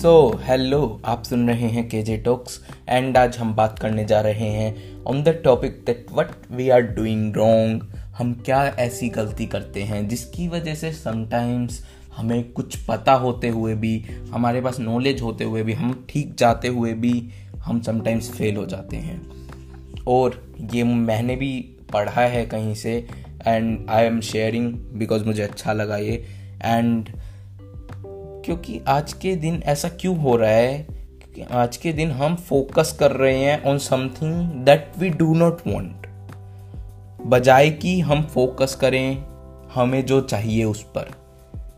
So hello आप सुन रहे हैं के जे टॉक्स एंड आज हम बात करने जा रहे हैं on the topic that what we are doing wrong हम क्या ऐसी गलती करते हैं, जिसकी वजह से समटाइम्स हमें कुछ पता होते हुए भी, हमारे पास नॉलेज होते हुए भी, हम ठीक जाते हुए भी, हम समटाइम्स फेल हो जाते हैं। और ये मैंने भी पढ़ा है कहीं से and I am sharing because मुझे अच्छा लगा ये एंड क्योंकि आज के दिन ऐसा क्यों हो रहा है? क्योंकि आज के दिन हम फोकस कर रहे हैं on something that we do not want बजाय कि हम फोकस करें हमें जो चाहिए उस पर।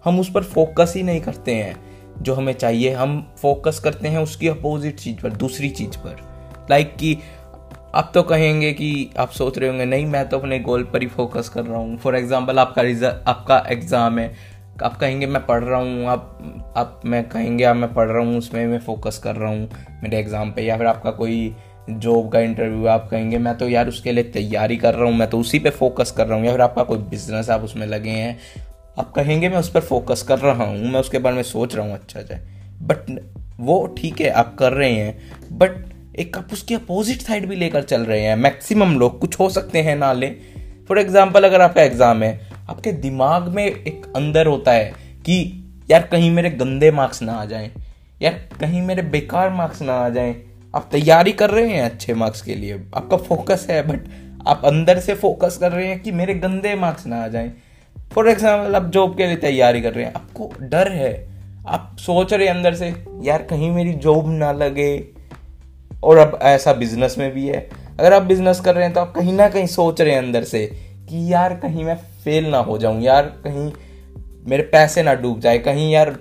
हम उस पर फोकस ही नहीं करते हैं। जो हमें चाहिए, हम फोकस करते हैं उसकी अपोजिट चीज़ पर, दूसरी चीज़ पर। लाइक like कि आप तो कहेंगे कि आप सोच रहे होंगे, नहीं, मैं तो अपने गोल पर ही फोकस कर रहा हूँ। फॉर एग्ज़ाम्पल आपका रिज़ल्ट आपका एग्ज़ाम है। आप कहेंगे मैं पढ़ रहा हूँ आप आप मैं कहेंगे आप मैं पढ़ रहा हूँ, उसमें मैं फोकस कर रहा हूँ मेरे एग्ज़ाम पे या फिर आपका कोई जॉब का इंटरव्यू आप कहेंगे मैं तो यार उसके लिए तैयारी कर रहा हूँ, मैं तो उसी पे फोकस कर रहा हूँ, या फिर आपका कोई बिज़नेस आप उसमें लगे हैं, आप कहेंगे मैं उस पर फोकस कर रहा हूँ, मैं उसके बारे में सोच रहा हूँ अच्छा जाए। बट वो ठीक है, आप कर रहे हैं बट एक आप उसकी अपोजिट साइड भी लेकर चल रहे हैं मैक्सिमम लोग कुछ हो सकते हैं ना ले फॉर एग्ज़ाम्पल अगर आपका एग्ज़ाम है आपके दिमाग में एक अंदर होता है कि यार कहीं मेरे गंदे मार्क्स ना आ जाएँ, यार कहीं मेरे बेकार मार्क्स ना आ जाएँ। आप तैयारी कर रहे हैं अच्छे मार्क्स के लिए, आपका फोकस है बट आप अंदर से फोकस कर रहे हैं कि मेरे गंदे मार्क्स ना आ जाएँ। फॉर एग्ज़ाम्पल आप जॉब के लिए तैयारी कर रहे हैं, आपको डर है। आप सोच रहे हैं अंदर से, यार कहीं मेरी जॉब ना लगे, और अब ऐसा बिज़नेस में भी है। अगर आप बिज़नेस कर रहे हैं तो आप कहीं ना कहीं सोच रहे हैं अंदर से कि यार कहीं मैं फेल ना हो जाऊँ, यार कहीं मेरे पैसे ना डूब जाए, कहीं यार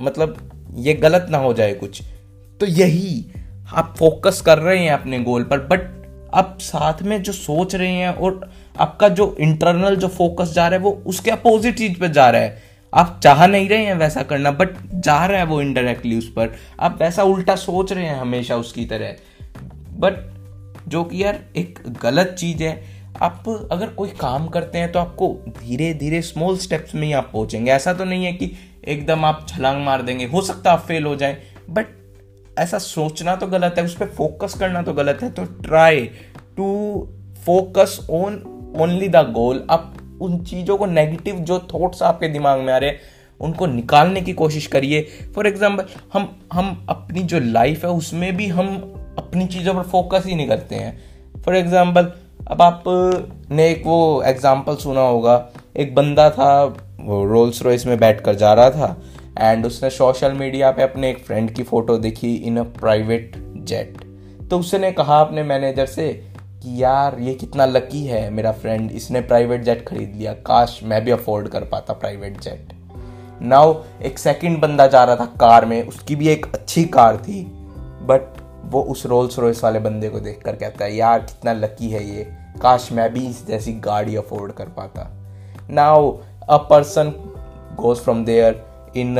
मतलब ये गलत ना हो जाए कुछ। तो यही, आप फोकस कर रहे हैं अपने गोल पर बट आप साथ में जो सोच रहे हैं और आपका जो इंटरनल जो फोकस जा रहा है, वो उसके अपोजिट चीज़ पर जा रहा है। आप चाह नहीं रहे हैं वैसा करना बट जा रहा है वो इनडायरेक्टली उस पर। आप वैसा उल्टा सोच रहे हैं हमेशा उसकी तरह। बट जो कि यार एक गलत चीज़ है आप अगर कोई काम करते हैं तो आपको धीरे धीरे स्मॉल स्टेप्स में ही आप पहुँचेंगे। ऐसा तो नहीं है कि एकदम आप छलांग मार देंगे। हो सकता आप फेल हो जाए बट ऐसा सोचना तो गलत है, उस पर फोकस करना तो गलत है। तो try to focus on only the goal आप उन चीज़ों को नेगेटिव जो थॉट्स आपके दिमाग में आ रहे हैं, उनको निकालने की कोशिश करिए। फॉर एग्ज़ाम्पल हम हम अपनी जो लाइफ है, उसमें भी हम अपनी चीज़ों पर फोकस ही नहीं करते हैं। फॉर एग्ज़ाम्पल अब आप ने एक वो एग्ज़ाम्पल सुना होगा। एक बंदा था, वो रोल्स रॉयस में बैठ कर जा रहा था एंड उसने सोशल मीडिया पे अपने एक फ्रेंड की फ़ोटो देखी इन अ प्राइवेट जेट तो उसने कहा अपने मैनेजर से कि यार, ये कितना लकी है मेरा फ्रेंड इसने प्राइवेट जेट खरीद लिया। काश मैं भी अफोर्ड कर पाता प्राइवेट जेट नाउ एक सेकंड बंदा जा रहा था कार में, उसकी भी एक अच्छी कार थी बट वो उस रोल्स रॉयस वाले बंदे को देख कर कहता है, यार, कितना लकी है ये। काश मैं भी इस जैसी गाड़ी अफोर्ड कर पाता। Now a person goes from there in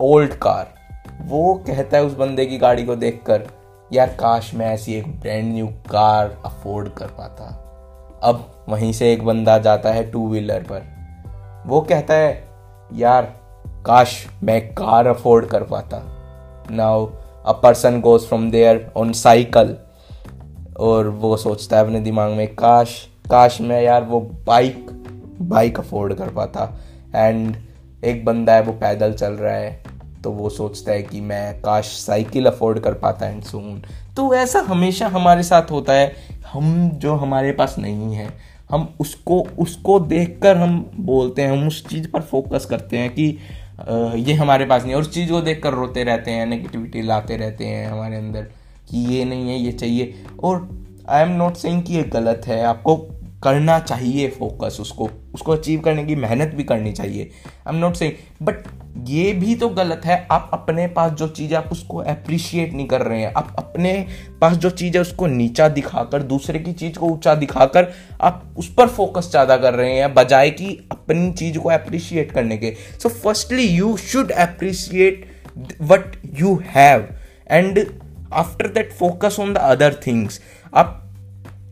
old car वो कहता है उस बंदे की गाड़ी को देख कर यार, काश मैं ऐसी एक ब्रांड न्यू कार अफोर्ड कर पाता। अब वहीं से एक बंदा जाता है टू व्हीलर पर। वो कहता है, यार, काश मैं कार अफोर्ड कर पाता। Now a person goes from there on cycle और वो सोचता है अपने दिमाग में, काश काश मैं यार वो बाइक बाइक अफोर्ड कर पाता। एंड एक बंदा है, वो पैदल चल रहा है तो वो सोचता है कि मैं काश साइकिल अफोर्ड कर पाता एंड सून तो ऐसा हमेशा हमारे साथ होता है। हम जो हमारे पास नहीं है, हम उसको उसको देखकर हम बोलते हैं, हम उस चीज़ पर फोकस करते हैं कि ये हमारे पास नहीं और उस चीज़ को देख कर रोते रहते हैं नेगेटिविटी लाते रहते हैं हमारे अंदर कि ये नहीं है, ये चाहिए। और आई एम नॉट सेइंग कि ये गलत है। आपको करना चाहिए फोकस उसको उसको अचीव करने की मेहनत भी करनी चाहिए। I am not saying but ये भी तो गलत है, आप अपने पास जो चीज़ है, आप उसको अप्रिशिएट नहीं कर रहे हैं। आप अपने पास जो चीज़ है, उसको नीचा दिखाकर, दूसरे की चीज़ को ऊँचा दिखाकर, आप उस पर फोकस ज़्यादा कर रहे हैं, बजाय कि अपनी चीज़ को अप्रिशिएट करने के। So firstly you should appreciate what you have and after that focus on the other things आप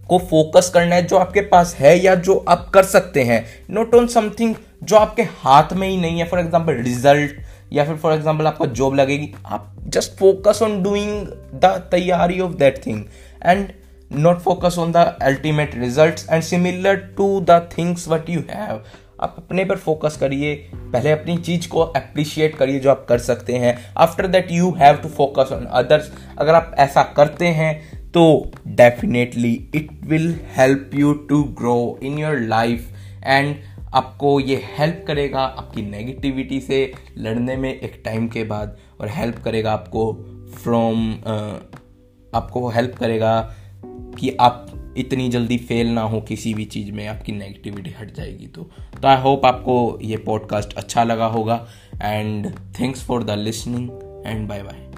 को फोकस करना है जो आपके पास है या जो आप कर सकते हैं। नॉट ऑन समथिंग जो आपके हाथ में ही नहीं है फॉर एग्ज़ाम्पल रिज़ल्ट या फिर फॉर एग्ज़ाम्पल आपका जॉब लगेगी, आप just focus on doing the taiyari of that thing and not focus on the ultimate result and similar to the things what you have आप अपने पर फोकस करिए, पहले अपनी चीज़ को अप्रिशिएट करिए जो आप कर सकते हैं। After that you have to focus on others अगर आप ऐसा करते हैं तो definitely it will help you to grow in your life and आपको ये हेल्प करेगा आपकी नेगेटिविटी से लड़ने में एक टाइम के बाद और हेल्प करेगा आपको फ्रॉम आपको हेल्प करेगा कि आप इतनी जल्दी फेल ना हो किसी भी चीज़ में, आपकी नेगेटिविटी हट जाएगी तो। तो आई होप आपको ये पॉडकास्ट अच्छा लगा होगा and thanks for the listening and bye bye